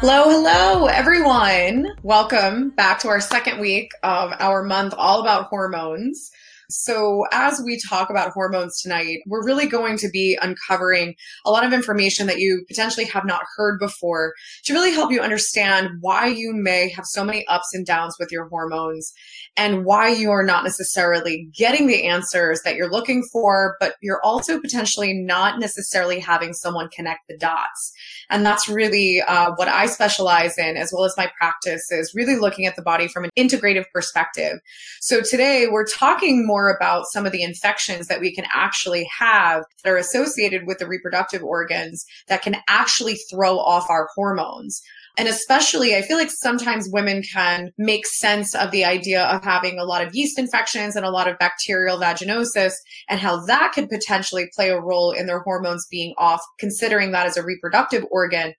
Hello, hello, everyone. Welcome back to our second week of our month all about hormones. So, as we talk about hormones tonight, we're really going to be uncovering a lot of information that you potentially have not heard before to really help you understand why you may have so many ups and downs with your hormones and why you are not necessarily getting the answers that you're looking for, but you're also potentially not necessarily having someone connect the dots. And that's really uh, what I specialize in, as well as my practice, is really looking at the body from an integrative perspective. So today we're talking more about some of the infections that we can actually have that are associated with the reproductive organs that can actually throw off our hormones. And especially, I feel like sometimes women can make sense of the idea of having a lot of yeast infections and a lot of bacterial vaginosis and how that could potentially play a role in their hormones being off, considering that as a reproductive organ.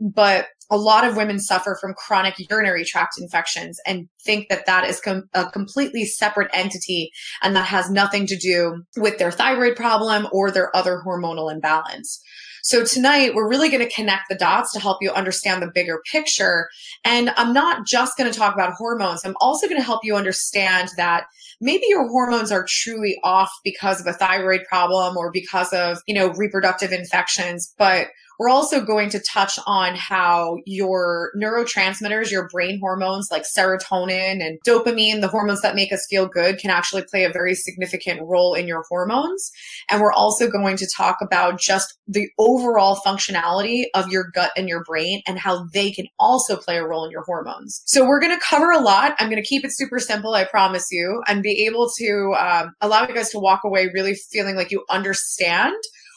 But a lot of women suffer from chronic urinary tract infections and think that that is com- a completely separate entity and that has nothing to do with their thyroid problem or their other hormonal imbalance. So tonight we're really going to connect the dots to help you understand the bigger picture. And I'm not just going to talk about hormones. I'm also going to help you understand that maybe your hormones are truly off because of a thyroid problem or because of, you know, reproductive infections, but we're also going to touch on how your neurotransmitters, your brain hormones like serotonin and dopamine, the hormones that make us feel good, can actually play a very significant role in your hormones. And we're also going to talk about just the overall functionality of your gut and your brain and how they can also play a role in your hormones. So we're going to cover a lot. I'm going to keep it super simple, I promise you, and be able to um, allow you guys to walk away really feeling like you understand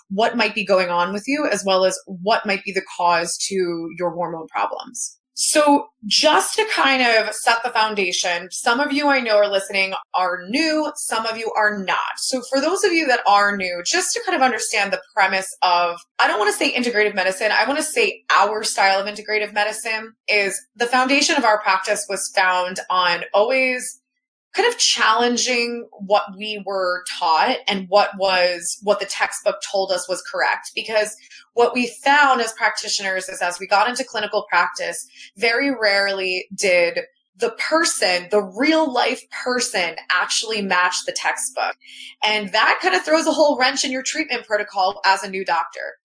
what might be going on with you, as well as what might be the cause to your hormone problems. So, just to kind of set the foundation, some of you I know are listening are new, some of you are not. So, for those of you that are new, just to kind of understand the premise of, I don't want to say integrative medicine, I want to say our style of integrative medicine is the foundation of our practice was found on always kind of challenging what we were taught and what was what the textbook told us was correct because what we found as practitioners is as we got into clinical practice very rarely did the person, the real life person actually match the textbook. And that kind of throws a whole wrench in your treatment protocol as a new doctor.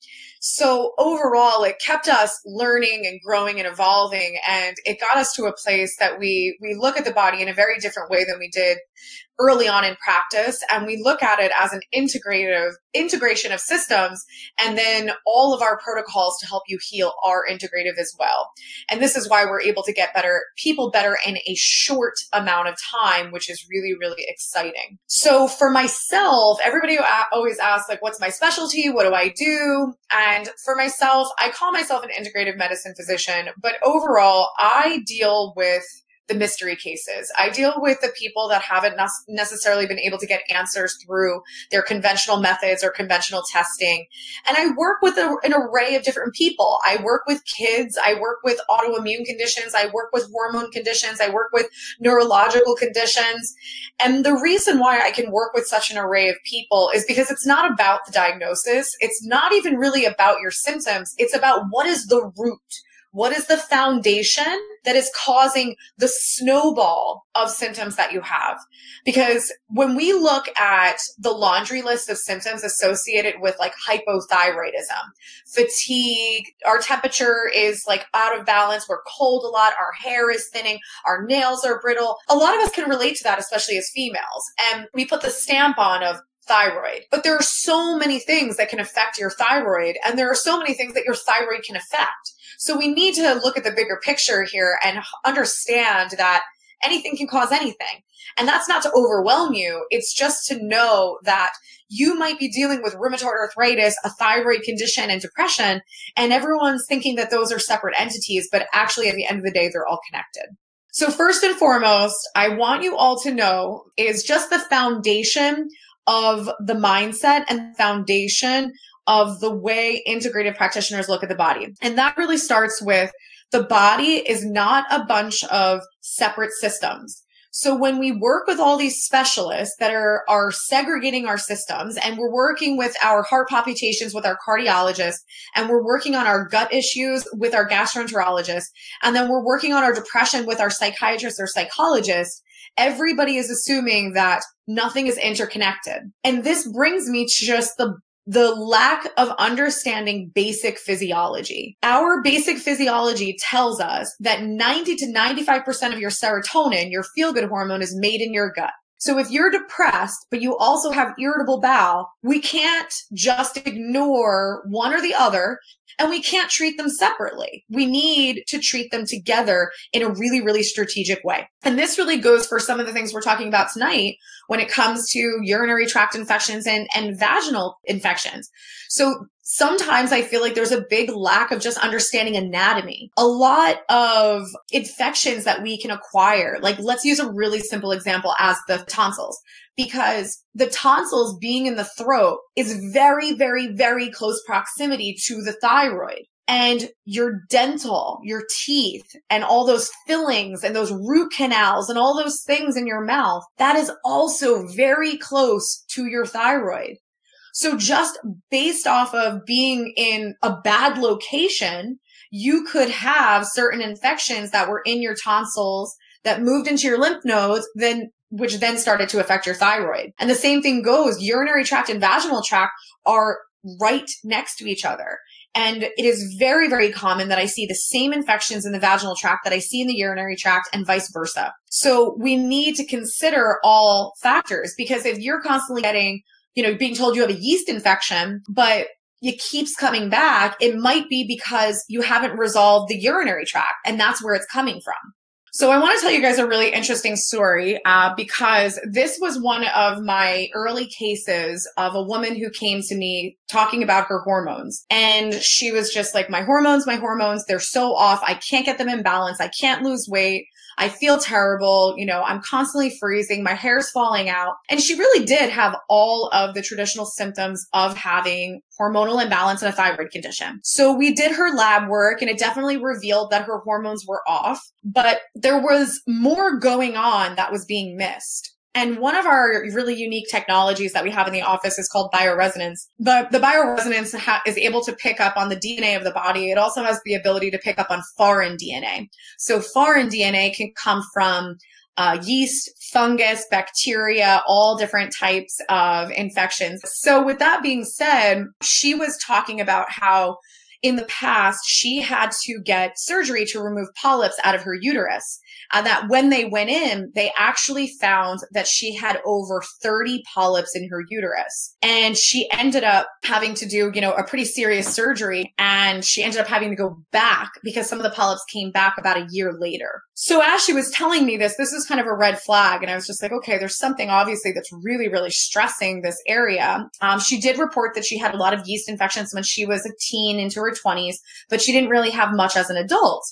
So overall, it kept us learning and growing and evolving. And it got us to a place that we, we look at the body in a very different way than we did early on in practice and we look at it as an integrative integration of systems and then all of our protocols to help you heal are integrative as well. And this is why we're able to get better people better in a short amount of time which is really really exciting. So for myself everybody always asks like what's my specialty? What do i do? And for myself i call myself an integrative medicine physician but overall i deal with the mystery cases. I deal with the people that haven't necessarily been able to get answers through their conventional methods or conventional testing. And I work with a, an array of different people. I work with kids. I work with autoimmune conditions. I work with hormone conditions. I work with neurological conditions. And the reason why I can work with such an array of people is because it's not about the diagnosis. It's not even really about your symptoms. It's about what is the root what is the foundation that is causing the snowball of symptoms that you have? Because when we look at the laundry list of symptoms associated with like hypothyroidism, fatigue, our temperature is like out of balance, we're cold a lot, our hair is thinning, our nails are brittle. A lot of us can relate to that, especially as females. And we put the stamp on of thyroid. But there are so many things that can affect your thyroid, and there are so many things that your thyroid can affect. So we need to look at the bigger picture here and understand that anything can cause anything. And that's not to overwhelm you. It's just to know that you might be dealing with rheumatoid arthritis, a thyroid condition, and depression. And everyone's thinking that those are separate entities, but actually, at the end of the day, they're all connected. So, first and foremost, I want you all to know is just the foundation of the mindset and foundation of the way integrative practitioners look at the body. And that really starts with the body is not a bunch of separate systems. So when we work with all these specialists that are, are segregating our systems and we're working with our heart palpitations with our cardiologist and we're working on our gut issues with our gastroenterologist and then we're working on our depression with our psychiatrist or psychologist, everybody is assuming that nothing is interconnected. And this brings me to just the the lack of understanding basic physiology. Our basic physiology tells us that 90 to 95% of your serotonin, your feel good hormone, is made in your gut. So if you're depressed, but you also have irritable bowel, we can't just ignore one or the other and we can't treat them separately. We need to treat them together in a really, really strategic way. And this really goes for some of the things we're talking about tonight when it comes to urinary tract infections and, and vaginal infections. So sometimes I feel like there's a big lack of just understanding anatomy. A lot of infections that we can acquire, like let's use a really simple example as the tonsils because the tonsils being in the throat is very, very, very close proximity to the thyroid. And your dental, your teeth, and all those fillings and those root canals and all those things in your mouth, that is also very close to your thyroid. So just based off of being in a bad location, you could have certain infections that were in your tonsils that moved into your lymph nodes, then which then started to affect your thyroid. And the same thing goes, urinary tract and vaginal tract are right next to each other. And it is very, very common that I see the same infections in the vaginal tract that I see in the urinary tract and vice versa. So we need to consider all factors because if you're constantly getting, you know, being told you have a yeast infection, but it keeps coming back, it might be because you haven't resolved the urinary tract and that's where it's coming from. So I want to tell you guys a really interesting story uh, because this was one of my early cases of a woman who came to me talking about her hormones. And she was just like, my hormones, my hormones, they're so off. I can't get them in balance. I can't lose weight. I feel terrible. You know, I'm constantly freezing. My hair's falling out. And she really did have all of the traditional symptoms of having hormonal imbalance and a thyroid condition. So we did her lab work and it definitely revealed that her hormones were off, but there was more going on that was being missed. And one of our really unique technologies that we have in the office is called bioresonance. The, the bioresonance ha- is able to pick up on the DNA of the body. It also has the ability to pick up on foreign DNA. So foreign DNA can come from uh, yeast, fungus, bacteria, all different types of infections. So with that being said, she was talking about how in the past she had to get surgery to remove polyps out of her uterus uh, that when they went in, they actually found that she had over 30 polyps in her uterus. And she ended up having to do, you know, a pretty serious surgery. And she ended up having to go back because some of the polyps came back about a year later. So as she was telling me this, this is kind of a red flag. And I was just like, okay, there's something obviously that's really, really stressing this area. Um, she did report that she had a lot of yeast infections when she was a teen into her 20s, but she didn't really have much as an adult.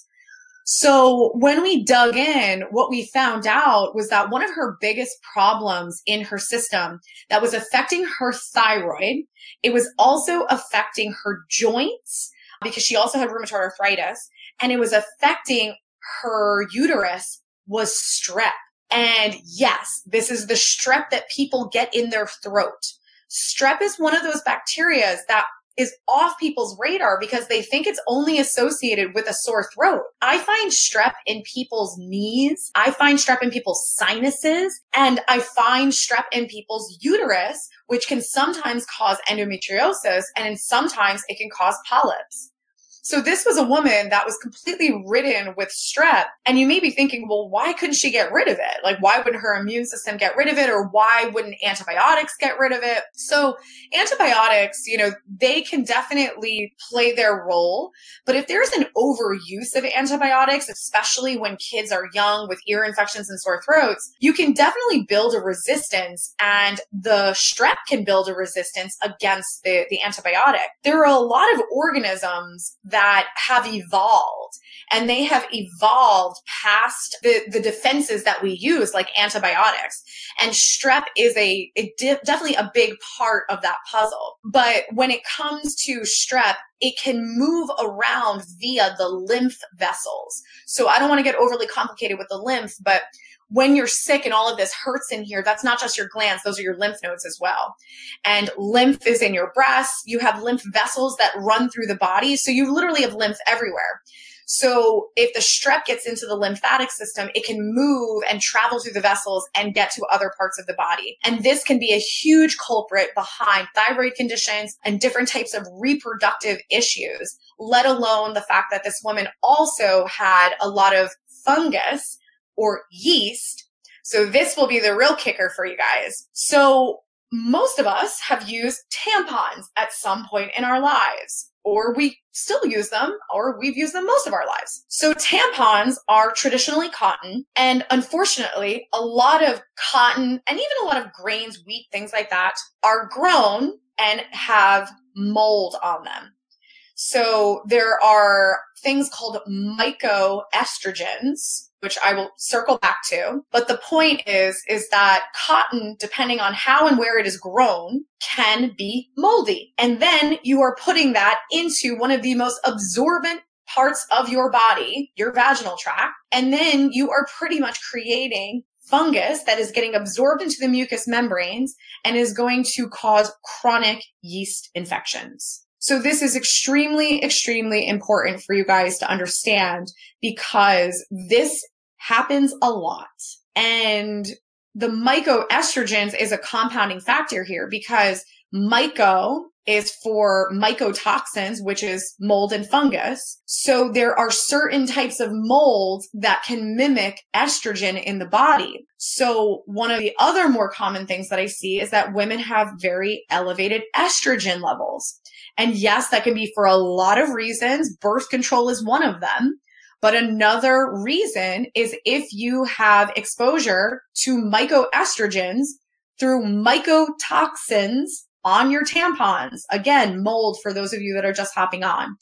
So when we dug in, what we found out was that one of her biggest problems in her system that was affecting her thyroid, it was also affecting her joints because she also had rheumatoid arthritis and it was affecting her uterus was strep. And yes, this is the strep that people get in their throat. Strep is one of those bacteria that is off people's radar because they think it's only associated with a sore throat. I find strep in people's knees. I find strep in people's sinuses and I find strep in people's uterus, which can sometimes cause endometriosis and sometimes it can cause polyps. So this was a woman that was completely ridden with strep. And you may be thinking, well, why couldn't she get rid of it? Like, why wouldn't her immune system get rid of it? Or why wouldn't antibiotics get rid of it? So antibiotics, you know, they can definitely play their role. But if there's an overuse of antibiotics, especially when kids are young with ear infections and sore throats, you can definitely build a resistance and the strep can build a resistance against the, the antibiotic. There are a lot of organisms that have evolved and they have evolved past the, the defenses that we use, like antibiotics. And strep is a, a definitely a big part of that puzzle. But when it comes to strep, it can move around via the lymph vessels. So I don't want to get overly complicated with the lymph, but when you're sick and all of this hurts in here, that's not just your glands, those are your lymph nodes as well. And lymph is in your breasts. You have lymph vessels that run through the body. So you literally have lymph everywhere. So if the strep gets into the lymphatic system, it can move and travel through the vessels and get to other parts of the body. And this can be a huge culprit behind thyroid conditions and different types of reproductive issues, let alone the fact that this woman also had a lot of fungus or yeast. So this will be the real kicker for you guys. So most of us have used tampons at some point in our lives or we still use them, or we've used them most of our lives. So tampons are traditionally cotton, and unfortunately, a lot of cotton and even a lot of grains, wheat, things like that are grown and have mold on them. So there are things called mycoestrogens, which I will circle back to. But the point is, is that cotton, depending on how and where it is grown, can be moldy. And then you are putting that into one of the most absorbent parts of your body, your vaginal tract. And then you are pretty much creating fungus that is getting absorbed into the mucous membranes and is going to cause chronic yeast infections. So this is extremely, extremely important for you guys to understand because this happens a lot. And the mycoestrogens is a compounding factor here because myco is for mycotoxins, which is mold and fungus. So there are certain types of molds that can mimic estrogen in the body. So one of the other more common things that I see is that women have very elevated estrogen levels. And yes, that can be for a lot of reasons. Birth control is one of them. But another reason is if you have exposure to mycoestrogens through mycotoxins on your tampons. Again, mold for those of you that are just hopping on.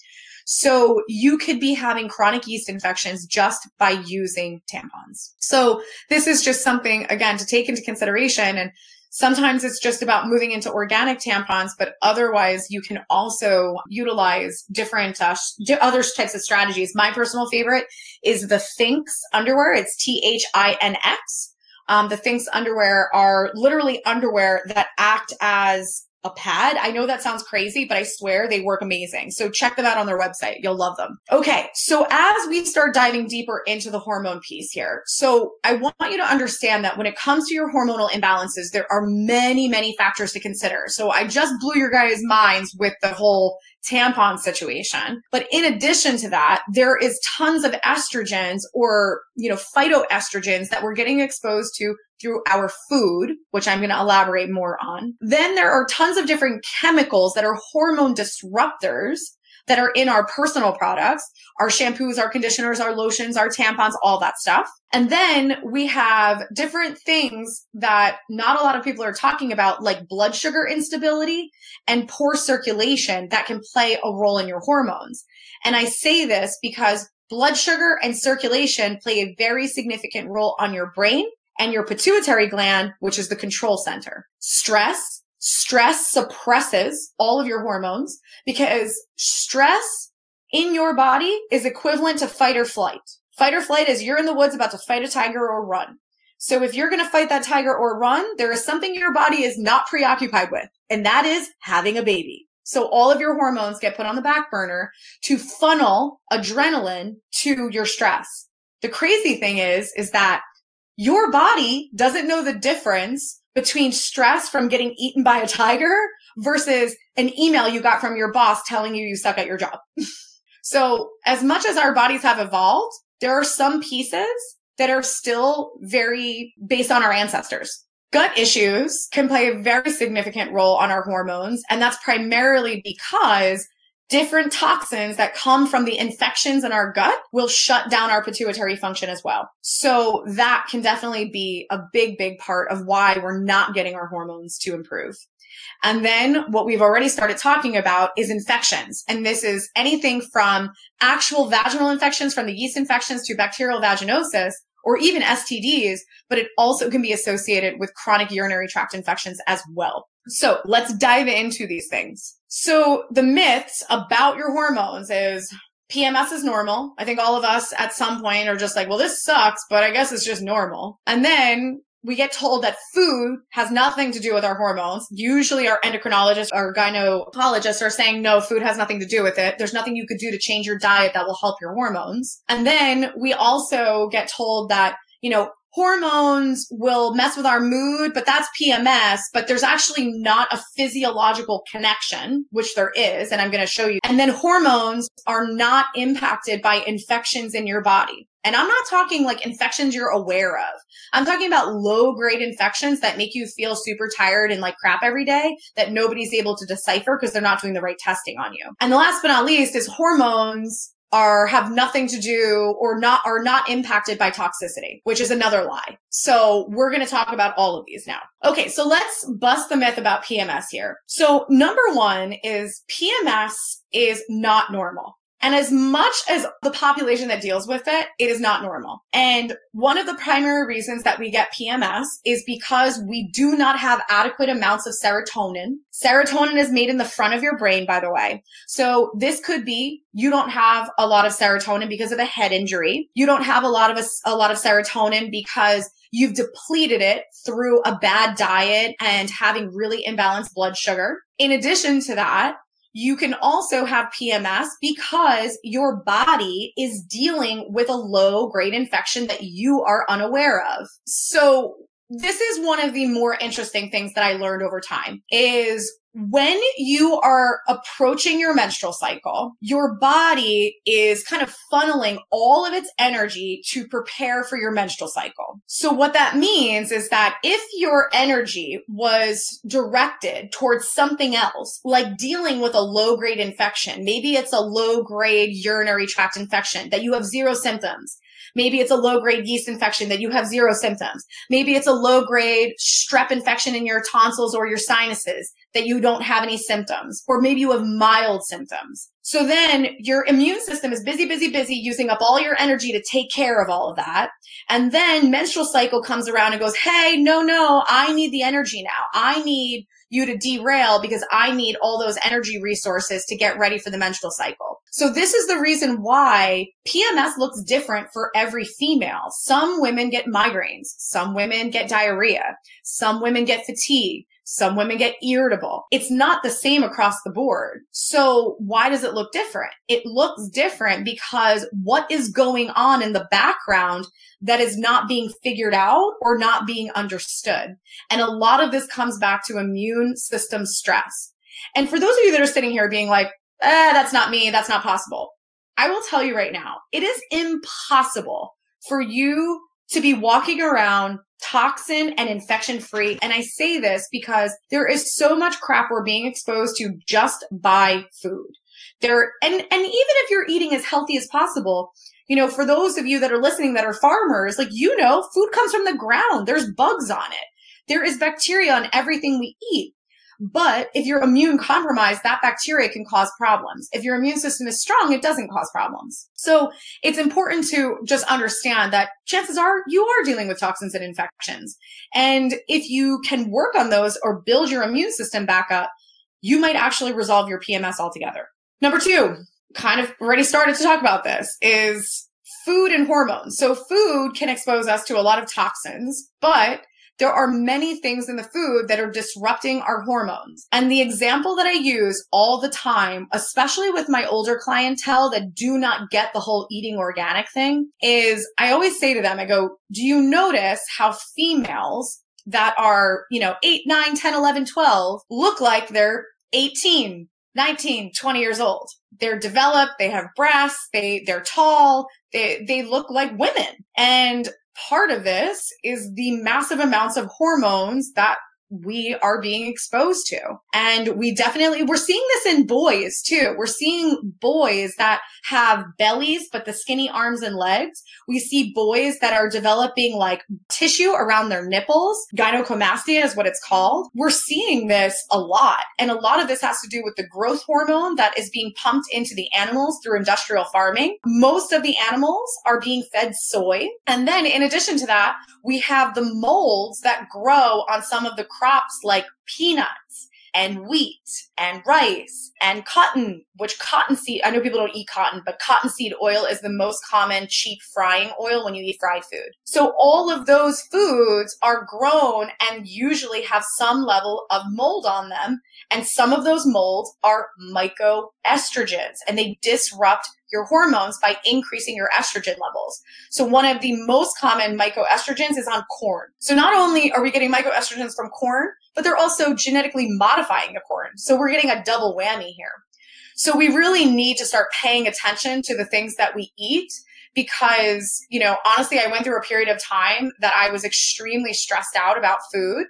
So you could be having chronic yeast infections just by using tampons. So this is just something, again, to take into consideration. And Sometimes it's just about moving into organic tampons, but otherwise you can also utilize different uh, other types of strategies. My personal favorite is the Thinx underwear. It's T H I N X. Um, the Thinx underwear are literally underwear that act as a pad. I know that sounds crazy, but I swear they work amazing. So check them out on their website. You'll love them. Okay. So as we start diving deeper into the hormone piece here, so I want you to understand that when it comes to your hormonal imbalances, there are many, many factors to consider. So I just blew your guys' minds with the whole tampon situation. But in addition to that, there is tons of estrogens or, you know, phytoestrogens that we're getting exposed to through our food, which I'm going to elaborate more on. Then there are tons of different chemicals that are hormone disruptors that are in our personal products, our shampoos, our conditioners, our lotions, our tampons, all that stuff. And then we have different things that not a lot of people are talking about, like blood sugar instability and poor circulation that can play a role in your hormones. And I say this because blood sugar and circulation play a very significant role on your brain and your pituitary gland, which is the control center. Stress stress suppresses all of your hormones because stress in your body is equivalent to fight or flight. Fight or flight is you're in the woods about to fight a tiger or run. So if you're going to fight that tiger or run, there is something your body is not preoccupied with, and that is having a baby. So all of your hormones get put on the back burner to funnel adrenaline to your stress. The crazy thing is, is that your body doesn't know the difference between stress from getting eaten by a tiger versus an email you got from your boss telling you you suck at your job. So as much as our bodies have evolved, there are some pieces that are still very based on our ancestors. Gut issues can play a very significant role on our hormones. And that's primarily because different toxins that come from the infections in our gut will shut down our pituitary function as well. So that can definitely be a big, big part of why we're not getting our hormones to improve. And then what we've already started talking about is infections. And this is anything from actual vaginal infections from the yeast infections to bacterial vaginosis or even STDs, but it also can be associated with chronic urinary tract infections as well. So let's dive into these things. So the myths about your hormones is PMS is normal. I think all of us at some point are just like, well, this sucks, but I guess it's just normal. And then we get told that food has nothing to do with our hormones. Usually our endocrinologists or gynecologists are saying, no, food has nothing to do with it. There's nothing you could do to change your diet that will help your hormones. And then we also get told that, you know, hormones will mess with our mood, but that's PMS, but there's actually not a physiological connection, which there is. And I'm going to show you. And then hormones are not impacted by infections in your body. And I'm not talking like infections you're aware of. I'm talking about low grade infections that make you feel super tired and like crap every day that nobody's able to decipher because they're not doing the right testing on you. And the last but not least is hormones are have nothing to do or not are not impacted by toxicity, which is another lie. So we're going to talk about all of these now. Okay, so let's bust the myth about PMS here. So number 1 is PMS is not normal. And as much as the population that deals with it, it is not normal. And one of the primary reasons that we get PMS is because we do not have adequate amounts of serotonin. Serotonin is made in the front of your brain, by the way. So this could be you don't have a lot of serotonin because of a head injury. You don't have a lot of a, a lot of serotonin because you've depleted it through a bad diet and having really imbalanced blood sugar. In addition to that, you can also have PMS because your body is dealing with a low grade infection that you are unaware of. So this is one of the more interesting things that I learned over time is when you are approaching your menstrual cycle, your body is kind of funneling all of its energy to prepare for your menstrual cycle. So what that means is that if your energy was directed towards something else, like dealing with a low grade infection, maybe it's a low grade urinary tract infection that you have zero symptoms. Maybe it's a low grade yeast infection that you have zero symptoms. Maybe it's a low grade strep infection in your tonsils or your sinuses that you don't have any symptoms, or maybe you have mild symptoms. So then your immune system is busy, busy, busy using up all your energy to take care of all of that. And then menstrual cycle comes around and goes, Hey, no, no, I need the energy now. I need you to derail because I need all those energy resources to get ready for the menstrual cycle. So this is the reason why PMS looks different for every female. Some women get migraines. Some women get diarrhea. Some women get fatigue. Some women get irritable. It's not the same across the board. So why does it look different? It looks different because what is going on in the background that is not being figured out or not being understood. And a lot of this comes back to immune system stress. And for those of you that are sitting here being like, eh, that's not me. That's not possible. I will tell you right now, it is impossible for you to be walking around toxin and infection free. And I say this because there is so much crap we're being exposed to just by food. There, and, and even if you're eating as healthy as possible, you know, for those of you that are listening that are farmers, like, you know, food comes from the ground. There's bugs on it. There is bacteria on everything we eat. But if you're immune compromised, that bacteria can cause problems. If your immune system is strong, it doesn't cause problems. So it's important to just understand that chances are you are dealing with toxins and infections. And if you can work on those or build your immune system back up, you might actually resolve your PMS altogether. Number two, kind of already started to talk about this is food and hormones. So food can expose us to a lot of toxins, but there are many things in the food that are disrupting our hormones. And the example that I use all the time, especially with my older clientele that do not get the whole eating organic thing, is I always say to them, I go, do you notice how females that are, you know, 8, 9, 10, 11, 12 look like they're 18, 19, 20 years old. They're developed, they have breasts, they, they're tall, they, they look like women. And part of this is the massive amounts of hormones that we are being exposed to. And we definitely, we're seeing this in boys too. We're seeing boys that have bellies, but the skinny arms and legs. We see boys that are developing like tissue around their nipples. Gynecomastia is what it's called. We're seeing this a lot. And a lot of this has to do with the growth hormone that is being pumped into the animals through industrial farming. Most of the animals are being fed soy. And then in addition to that, we have the molds that grow on some of the crops like peanuts and wheat and rice and cotton, which cottonseed, I know people don't eat cotton, but cottonseed oil is the most common cheap frying oil when you eat fried food. So all of those foods are grown and usually have some level of mold on them. And some of those molds are mycoestrogens and they disrupt your hormones by increasing your estrogen levels. So one of the most common mycoestrogens is on corn. So not only are we getting mycoestrogens from corn, but they're also genetically modifying the corn. So we're getting a double whammy here. So we really need to start paying attention to the things that we eat because, you know, honestly, I went through a period of time that I was extremely stressed out about food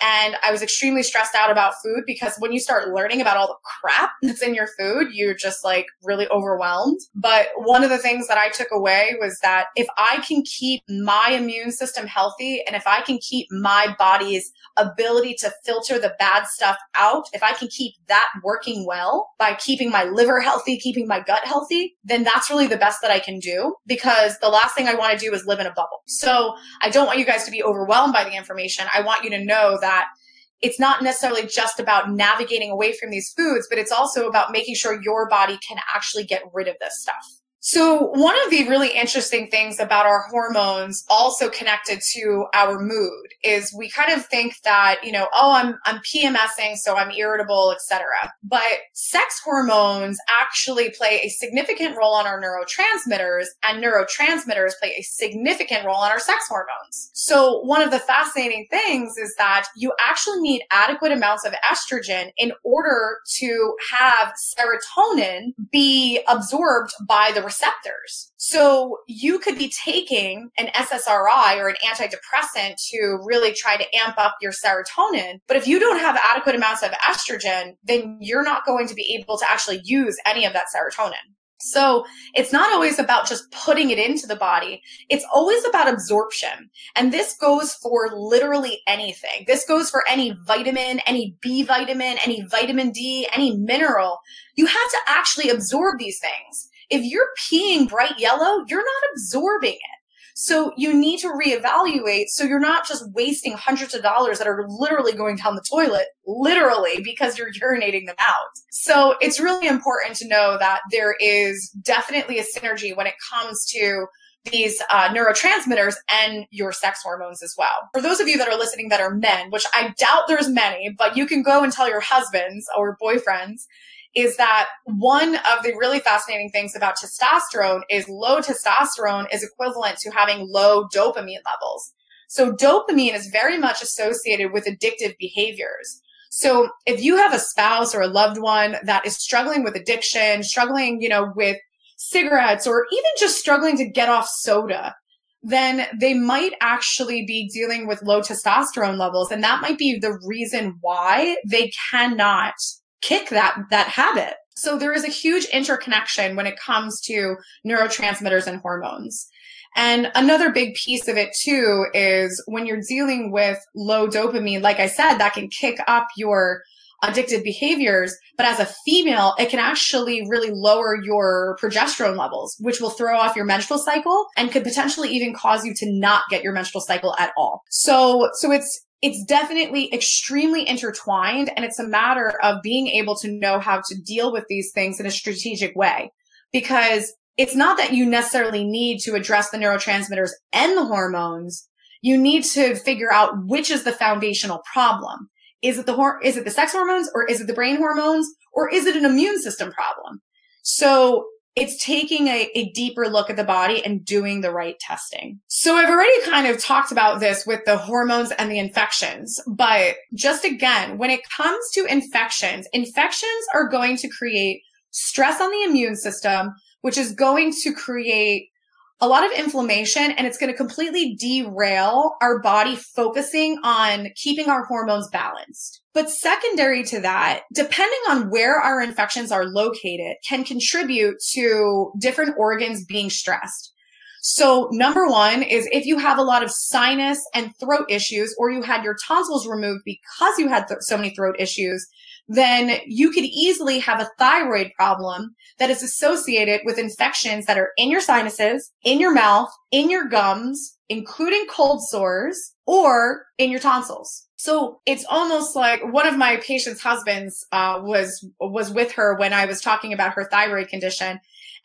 and I was extremely stressed out about food because when you start learning about all the crap that's in your food, you're just like really overwhelmed. But one of the things that I took away was that if I can keep my immune system healthy and if I can keep my body's ability to filter the bad stuff out, if I can keep that working well by keeping my liver healthy, keeping my gut healthy, then that's really the best that I can do because the last thing I want to do is live in a bubble. So I don't want you guys to be overwhelmed by the information. I want you to know that that it's not necessarily just about navigating away from these foods, but it's also about making sure your body can actually get rid of this stuff. So one of the really interesting things about our hormones also connected to our mood is we kind of think that, you know, oh, I'm, I'm PMSing, so I'm irritable, etc. But sex hormones actually play a significant role on our neurotransmitters and neurotransmitters play a significant role on our sex hormones. So one of the fascinating things is that you actually need adequate amounts of estrogen in order to have serotonin be absorbed by the receptors. So you could be taking an SSRI or an antidepressant to really try to amp up your serotonin. But if you don't have adequate amounts of estrogen, then you're not going to be able to actually use any of that serotonin. So it's not always about just putting it into the body. It's always about absorption. And this goes for literally anything. This goes for any vitamin, any B vitamin, any vitamin D, any mineral. You have to actually absorb these things. If you're peeing bright yellow, you're not absorbing it. So you need to reevaluate so you're not just wasting hundreds of dollars that are literally going down the toilet, literally because you're urinating them out. So it's really important to know that there is definitely a synergy when it comes to these uh, neurotransmitters and your sex hormones as well. For those of you that are listening that are men, which I doubt there's many, but you can go and tell your husbands or boyfriends is that one of the really fascinating things about testosterone is low testosterone is equivalent to having low dopamine levels. So dopamine is very much associated with addictive behaviors. So if you have a spouse or a loved one that is struggling with addiction, struggling, you know, with cigarettes or even just struggling to get off soda, then they might actually be dealing with low testosterone levels. And that might be the reason why they cannot kick that that habit. So there is a huge interconnection when it comes to neurotransmitters and hormones. And another big piece of it too is when you're dealing with low dopamine, like I said, that can kick up your addictive behaviors. But as a female, it can actually really lower your progesterone levels, which will throw off your menstrual cycle and could potentially even cause you to not get your menstrual cycle at all. So, so it's, it's definitely extremely intertwined and it's a matter of being able to know how to deal with these things in a strategic way. Because it's not that you necessarily need to address the neurotransmitters and the hormones. You need to figure out which is the foundational problem. Is it the hor- is it the sex hormones or is it the brain hormones or is it an immune system problem? So it's taking a, a deeper look at the body and doing the right testing. So I've already kind of talked about this with the hormones and the infections, but just again, when it comes to infections, infections are going to create stress on the immune system, which is going to create a lot of inflammation and it's going to completely derail our body focusing on keeping our hormones balanced. But secondary to that, depending on where our infections are located can contribute to different organs being stressed. So number one is if you have a lot of sinus and throat issues or you had your tonsils removed because you had th- so many throat issues, then you could easily have a thyroid problem that is associated with infections that are in your sinuses, in your mouth, in your gums, including cold sores or in your tonsils. So it's almost like one of my patient's husbands uh, was was with her when I was talking about her thyroid condition,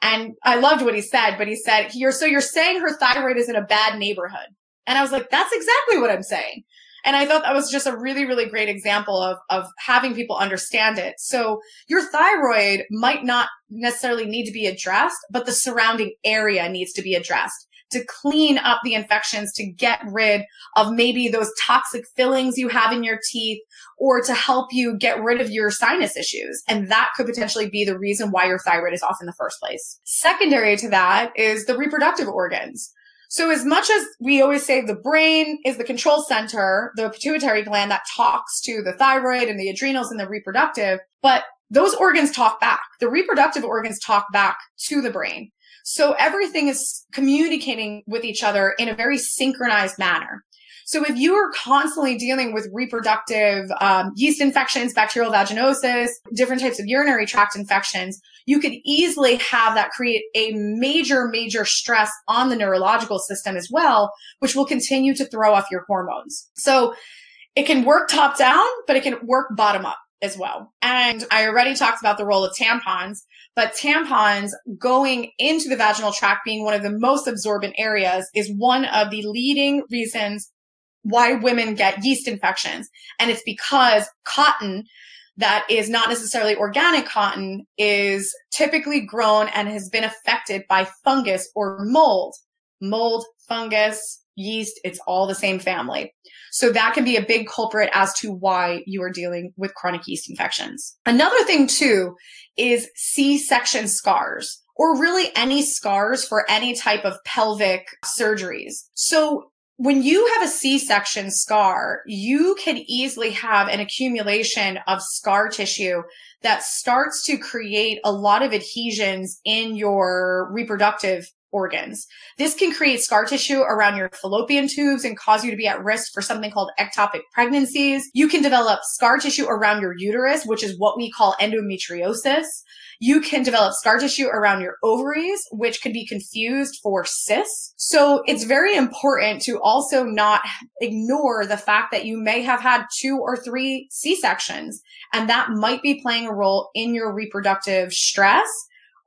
and I loved what he said. But he said, "You're so you're saying her thyroid is in a bad neighborhood," and I was like, "That's exactly what I'm saying." And I thought that was just a really, really great example of, of having people understand it. So your thyroid might not necessarily need to be addressed, but the surrounding area needs to be addressed to clean up the infections, to get rid of maybe those toxic fillings you have in your teeth, or to help you get rid of your sinus issues. And that could potentially be the reason why your thyroid is off in the first place. Secondary to that is the reproductive organs. So as much as we always say the brain is the control center, the pituitary gland that talks to the thyroid and the adrenals and the reproductive, but those organs talk back. The reproductive organs talk back to the brain. So everything is communicating with each other in a very synchronized manner. So if you are constantly dealing with reproductive um, yeast infections, bacterial vaginosis, different types of urinary tract infections, you could easily have that create a major, major stress on the neurological system as well, which will continue to throw off your hormones. So it can work top down, but it can work bottom up as well. And I already talked about the role of tampons, but tampons going into the vaginal tract being one of the most absorbent areas is one of the leading reasons why women get yeast infections. And it's because cotton that is not necessarily organic cotton is typically grown and has been affected by fungus or mold. Mold, fungus, yeast, it's all the same family. So that can be a big culprit as to why you are dealing with chronic yeast infections. Another thing too is C-section scars or really any scars for any type of pelvic surgeries. So when you have a C-section scar, you can easily have an accumulation of scar tissue that starts to create a lot of adhesions in your reproductive organs. This can create scar tissue around your fallopian tubes and cause you to be at risk for something called ectopic pregnancies. You can develop scar tissue around your uterus, which is what we call endometriosis. You can develop scar tissue around your ovaries, which could be confused for cysts. So it's very important to also not ignore the fact that you may have had two or three C-sections and that might be playing a role in your reproductive stress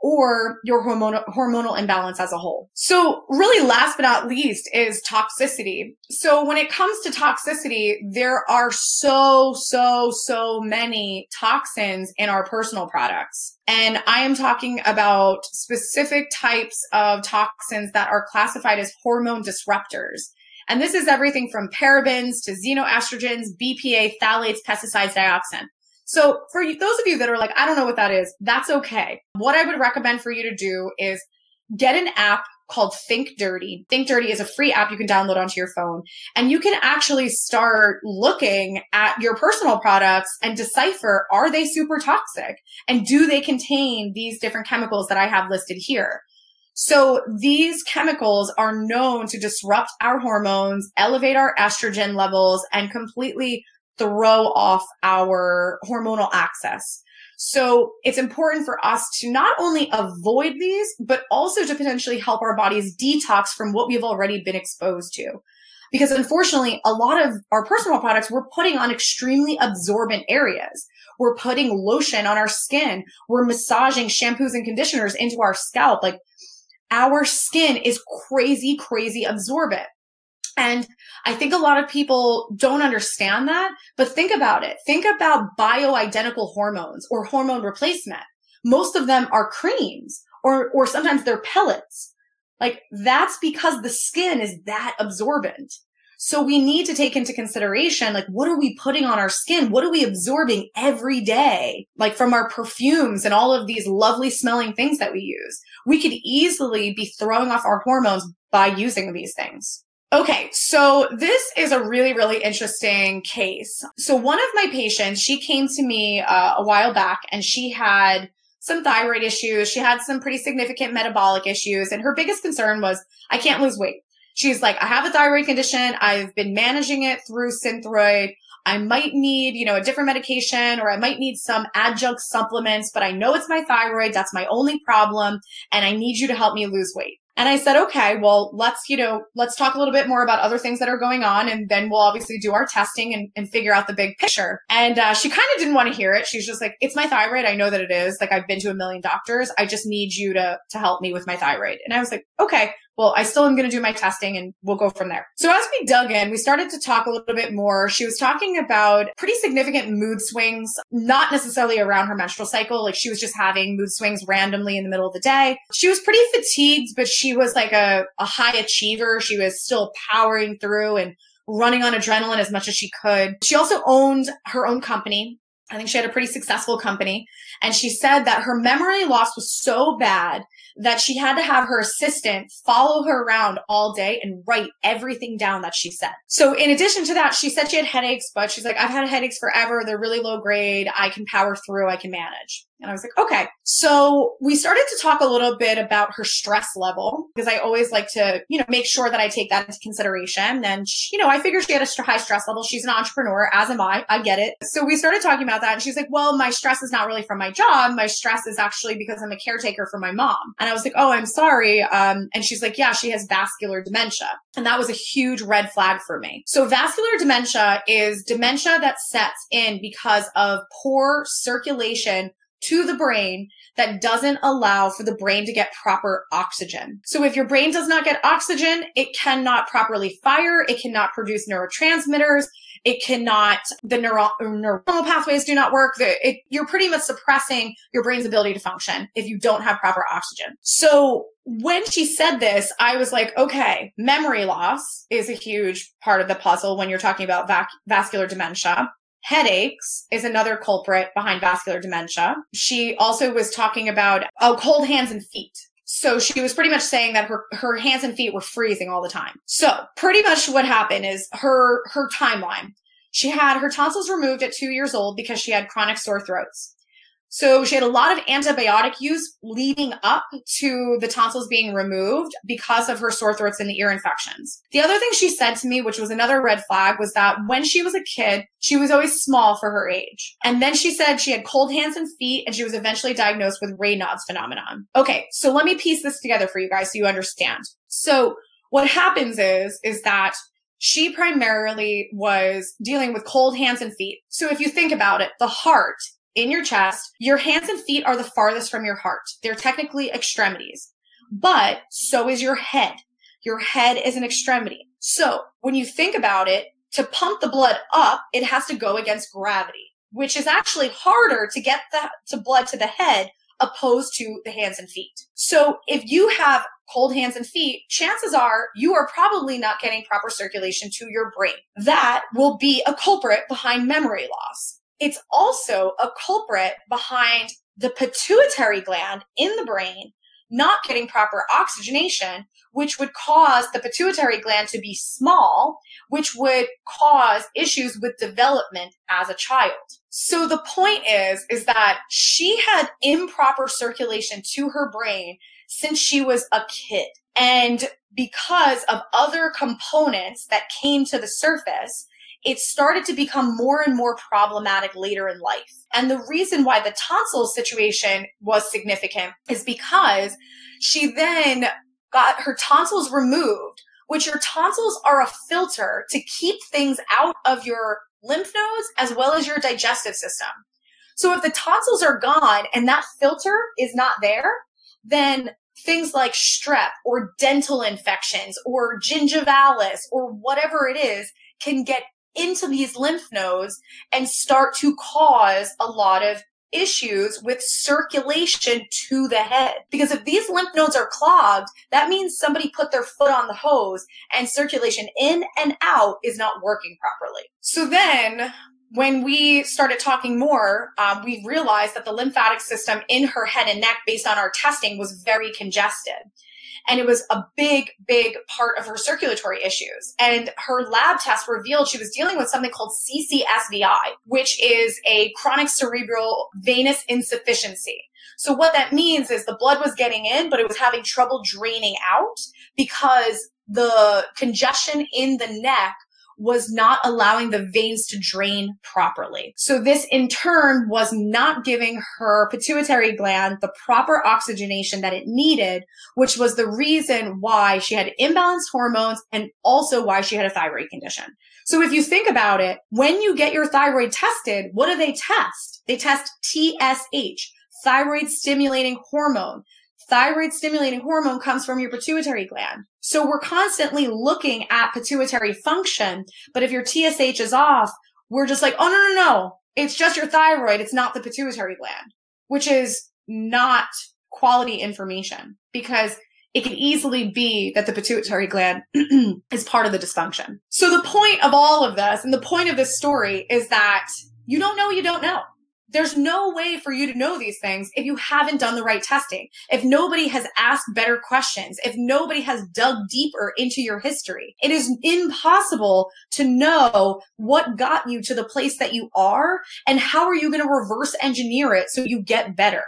or your hormonal, hormonal imbalance as a whole. So really last but not least is toxicity. So when it comes to toxicity, there are so, so, so many toxins in our personal products. And I am talking about specific types of toxins that are classified as hormone disruptors. And this is everything from parabens to xenoestrogens, BPA, phthalates, pesticides, dioxin. So for you, those of you that are like, I don't know what that is, that's okay. What I would recommend for you to do is get an app called Think Dirty. Think Dirty is a free app you can download onto your phone and you can actually start looking at your personal products and decipher, are they super toxic? And do they contain these different chemicals that I have listed here? So these chemicals are known to disrupt our hormones, elevate our estrogen levels, and completely throw off our hormonal axis. So it's important for us to not only avoid these, but also to potentially help our bodies detox from what we've already been exposed to. Because unfortunately, a lot of our personal products we're putting on extremely absorbent areas. We're putting lotion on our skin. We're massaging shampoos and conditioners into our scalp. Like our skin is crazy, crazy absorbent. And I think a lot of people don't understand that, but think about it. Think about bioidentical hormones or hormone replacement. Most of them are creams or, or sometimes they're pellets. Like that's because the skin is that absorbent. So we need to take into consideration, like, what are we putting on our skin? What are we absorbing every day? Like from our perfumes and all of these lovely smelling things that we use. We could easily be throwing off our hormones by using these things. Okay, so this is a really, really interesting case. So one of my patients, she came to me uh, a while back and she had some thyroid issues. She had some pretty significant metabolic issues. And her biggest concern was, I can't lose weight. She's like, I have a thyroid condition. I've been managing it through Synthroid. I might need, you know, a different medication or I might need some adjunct supplements, but I know it's my thyroid. That's my only problem. And I need you to help me lose weight. And I said, okay, well, let's, you know, let's talk a little bit more about other things that are going on. And then we'll obviously do our testing and, and figure out the big picture. And uh, she kind of didn't want to hear it. She's just like, it's my thyroid. I know that it is. Like, I've been to a million doctors. I just need you to, to help me with my thyroid. And I was like, okay, well, I still am going to do my testing and we'll go from there. So as we dug in, we started to talk a little bit more. She was talking about pretty significant mood swings, not necessarily around her menstrual cycle. Like she was just having mood swings randomly in the middle of the day. She was pretty fatigued, but she was like a, a high achiever. She was still powering through and running on adrenaline as much as she could. She also owned her own company. I think she had a pretty successful company. And she said that her memory loss was so bad that she had to have her assistant follow her around all day and write everything down that she said. So in addition to that, she said she had headaches, but she's like, I've had headaches forever. They're really low grade. I can power through. I can manage. And I was like, okay. So we started to talk a little bit about her stress level because I always like to, you know, make sure that I take that into consideration. And, she, you know, I figured she had a high stress level. She's an entrepreneur, as am I. I get it. So we started talking about that. And she's like, well, my stress is not really from my job. My stress is actually because I'm a caretaker for my mom. And I was like, oh, I'm sorry. Um, and she's like, yeah, she has vascular dementia. And that was a huge red flag for me. So vascular dementia is dementia that sets in because of poor circulation to the brain that doesn't allow for the brain to get proper oxygen. So if your brain does not get oxygen, it cannot properly fire. It cannot produce neurotransmitters. It cannot, the neuro, neuronal pathways do not work. It, you're pretty much suppressing your brain's ability to function if you don't have proper oxygen. So when she said this, I was like, okay, memory loss is a huge part of the puzzle when you're talking about vac- vascular dementia. Headaches is another culprit behind vascular dementia. She also was talking about oh, cold hands and feet. So she was pretty much saying that her, her hands and feet were freezing all the time. So pretty much what happened is her, her timeline. She had her tonsils removed at two years old because she had chronic sore throats. So she had a lot of antibiotic use leading up to the tonsils being removed because of her sore throats and the ear infections. The other thing she said to me, which was another red flag, was that when she was a kid, she was always small for her age. And then she said she had cold hands and feet and she was eventually diagnosed with Raynaud's phenomenon. Okay. So let me piece this together for you guys so you understand. So what happens is, is that she primarily was dealing with cold hands and feet. So if you think about it, the heart in your chest. Your hands and feet are the farthest from your heart. They're technically extremities, but so is your head. Your head is an extremity. So when you think about it, to pump the blood up, it has to go against gravity, which is actually harder to get the to blood to the head opposed to the hands and feet. So if you have cold hands and feet, chances are you are probably not getting proper circulation to your brain. That will be a culprit behind memory loss. It's also a culprit behind the pituitary gland in the brain not getting proper oxygenation, which would cause the pituitary gland to be small, which would cause issues with development as a child. So the point is, is that she had improper circulation to her brain since she was a kid. And because of other components that came to the surface, it started to become more and more problematic later in life. And the reason why the tonsil situation was significant is because she then got her tonsils removed, which your tonsils are a filter to keep things out of your lymph nodes as well as your digestive system. So if the tonsils are gone and that filter is not there, then things like strep or dental infections or gingivalis or whatever it is can get into these lymph nodes and start to cause a lot of issues with circulation to the head. Because if these lymph nodes are clogged, that means somebody put their foot on the hose and circulation in and out is not working properly. So then when we started talking more, um, we realized that the lymphatic system in her head and neck, based on our testing, was very congested. And it was a big, big part of her circulatory issues. And her lab test revealed she was dealing with something called CCSVI, which is a chronic cerebral venous insufficiency. So what that means is the blood was getting in, but it was having trouble draining out because the congestion in the neck was not allowing the veins to drain properly. So this in turn was not giving her pituitary gland the proper oxygenation that it needed, which was the reason why she had imbalanced hormones and also why she had a thyroid condition. So if you think about it, when you get your thyroid tested, what do they test? They test TSH, thyroid stimulating hormone thyroid stimulating hormone comes from your pituitary gland. So we're constantly looking at pituitary function. But if your TSH is off, we're just like, oh, no, no, no. It's just your thyroid. It's not the pituitary gland, which is not quality information because it can easily be that the pituitary gland is part of the dysfunction. So the point of all of this and the point of this story is that you don't know you don't know there's no way for you to know these things if you haven't done the right testing. If nobody has asked better questions, if nobody has dug deeper into your history, it is impossible to know what got you to the place that you are and how are you going to reverse engineer it so you get better.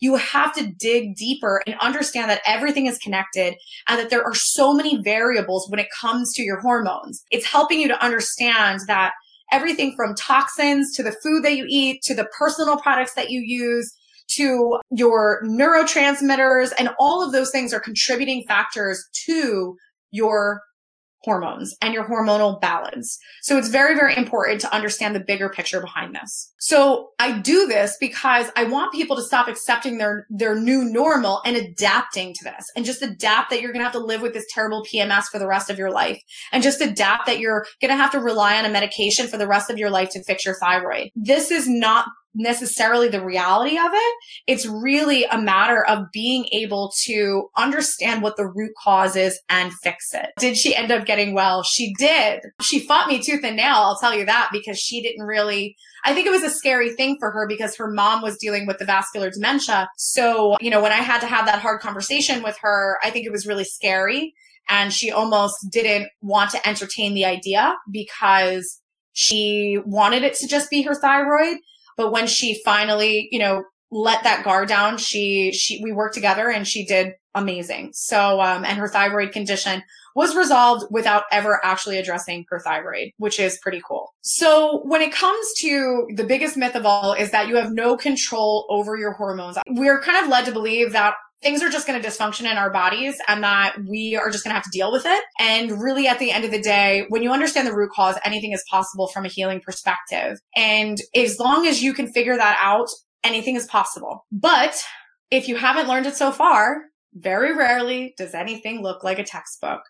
You have to dig deeper and understand that everything is connected and that there are so many variables when it comes to your hormones. It's helping you to understand that everything from toxins to the food that you eat to the personal products that you use to your neurotransmitters. And all of those things are contributing factors to your hormones and your hormonal balance. So it's very, very important to understand the bigger picture behind this. So I do this because I want people to stop accepting their, their new normal and adapting to this and just adapt that you're going to have to live with this terrible PMS for the rest of your life and just adapt that you're going to have to rely on a medication for the rest of your life to fix your thyroid. This is not necessarily the reality of it. It's really a matter of being able to understand what the root cause is and fix it. Did she end up getting well? She did. She fought me tooth and nail. I'll tell you that because she didn't really, I think it was a scary thing for her because her mom was dealing with the vascular dementia. So, you know, when I had to have that hard conversation with her, I think it was really scary. And she almost didn't want to entertain the idea because she wanted it to just be her thyroid. But when she finally, you know, let that guard down, she, she, we worked together and she did amazing. So, um, and her thyroid condition was resolved without ever actually addressing her thyroid, which is pretty cool. So when it comes to the biggest myth of all is that you have no control over your hormones. We're kind of led to believe that things are just going to dysfunction in our bodies and that we are just going to have to deal with it. And really at the end of the day, when you understand the root cause, anything is possible from a healing perspective. And as long as you can figure that out, anything is possible. But if you haven't learned it so far, very rarely does anything look like a textbook.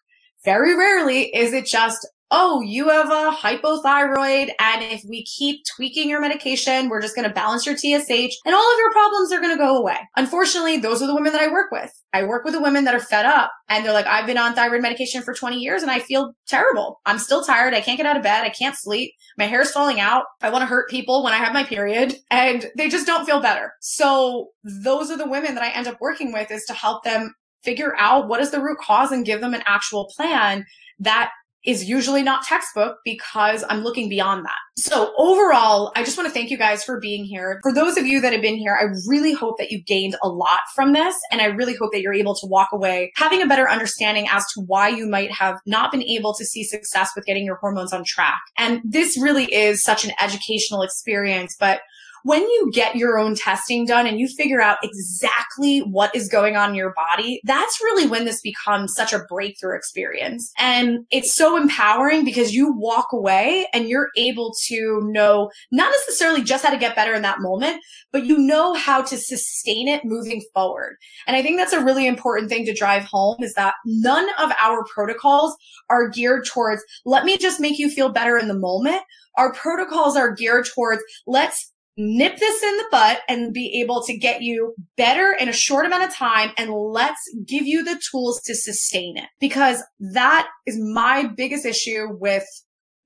Very rarely is it just oh, you have a hypothyroid. And if we keep tweaking your medication, we're just going to balance your TSH and all of your problems are going to go away. Unfortunately, those are the women that I work with. I work with the women that are fed up and they're like, I've been on thyroid medication for 20 years and I feel terrible. I'm still tired. I can't get out of bed. I can't sleep. My hair's falling out. I want to hurt people when I have my period and they just don't feel better. So those are the women that I end up working with is to help them figure out what is the root cause and give them an actual plan that is usually not textbook because I'm looking beyond that. So overall, I just want to thank you guys for being here. For those of you that have been here, I really hope that you gained a lot from this. And I really hope that you're able to walk away having a better understanding as to why you might have not been able to see success with getting your hormones on track. And this really is such an educational experience, but when you get your own testing done and you figure out exactly what is going on in your body, that's really when this becomes such a breakthrough experience. And it's so empowering because you walk away and you're able to know not necessarily just how to get better in that moment, but you know how to sustain it moving forward. And I think that's a really important thing to drive home is that none of our protocols are geared towards, let me just make you feel better in the moment. Our protocols are geared towards, let's nip this in the butt and be able to get you better in a short amount of time and let's give you the tools to sustain it. Because that is my biggest issue with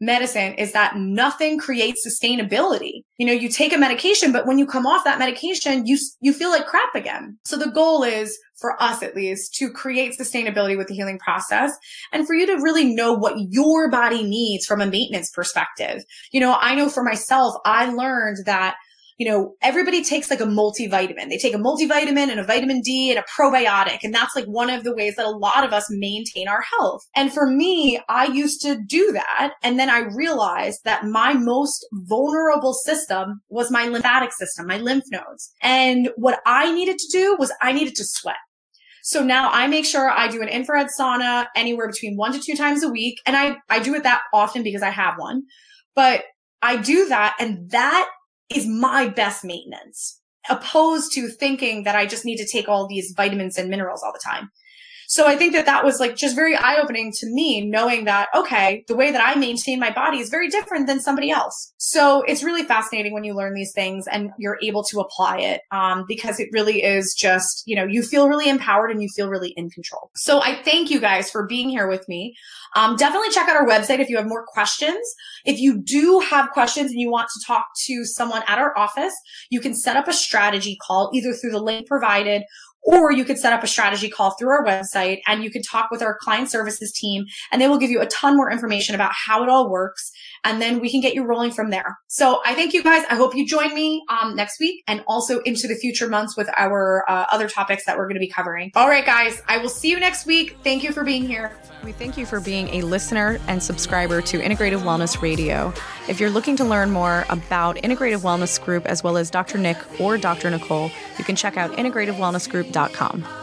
medicine is that nothing creates sustainability. You know, you take a medication, but when you come off that medication, you, you feel like crap again. So the goal is for us at least to create sustainability with the healing process and for you to really know what your body needs from a maintenance perspective. You know, I know for myself, I learned that you know, everybody takes like a multivitamin. They take a multivitamin and a vitamin D and a probiotic. And that's like one of the ways that a lot of us maintain our health. And for me, I used to do that. And then I realized that my most vulnerable system was my lymphatic system, my lymph nodes. And what I needed to do was I needed to sweat. So now I make sure I do an infrared sauna anywhere between one to two times a week. And I, I do it that often because I have one, but I do that. And that is my best maintenance opposed to thinking that I just need to take all these vitamins and minerals all the time. So I think that that was like just very eye opening to me, knowing that, okay, the way that I maintain my body is very different than somebody else. So it's really fascinating when you learn these things and you're able to apply it um, because it really is just, you know, you feel really empowered and you feel really in control. So I thank you guys for being here with me. Um, definitely check out our website if you have more questions. If you do have questions and you want to talk to someone at our office, you can set up a strategy call either through the link provided or you could set up a strategy call through our website and you could talk with our client services team and they will give you a ton more information about how it all works. And then we can get you rolling from there. So I thank you guys. I hope you join me um, next week and also into the future months with our uh, other topics that we're going to be covering. All right, guys, I will see you next week. Thank you for being here. We thank you for being a listener and subscriber to Integrative Wellness Radio. If you're looking to learn more about Integrative Wellness Group as well as Dr. Nick or Dr. Nicole, you can check out integrativewellnessgroup.com.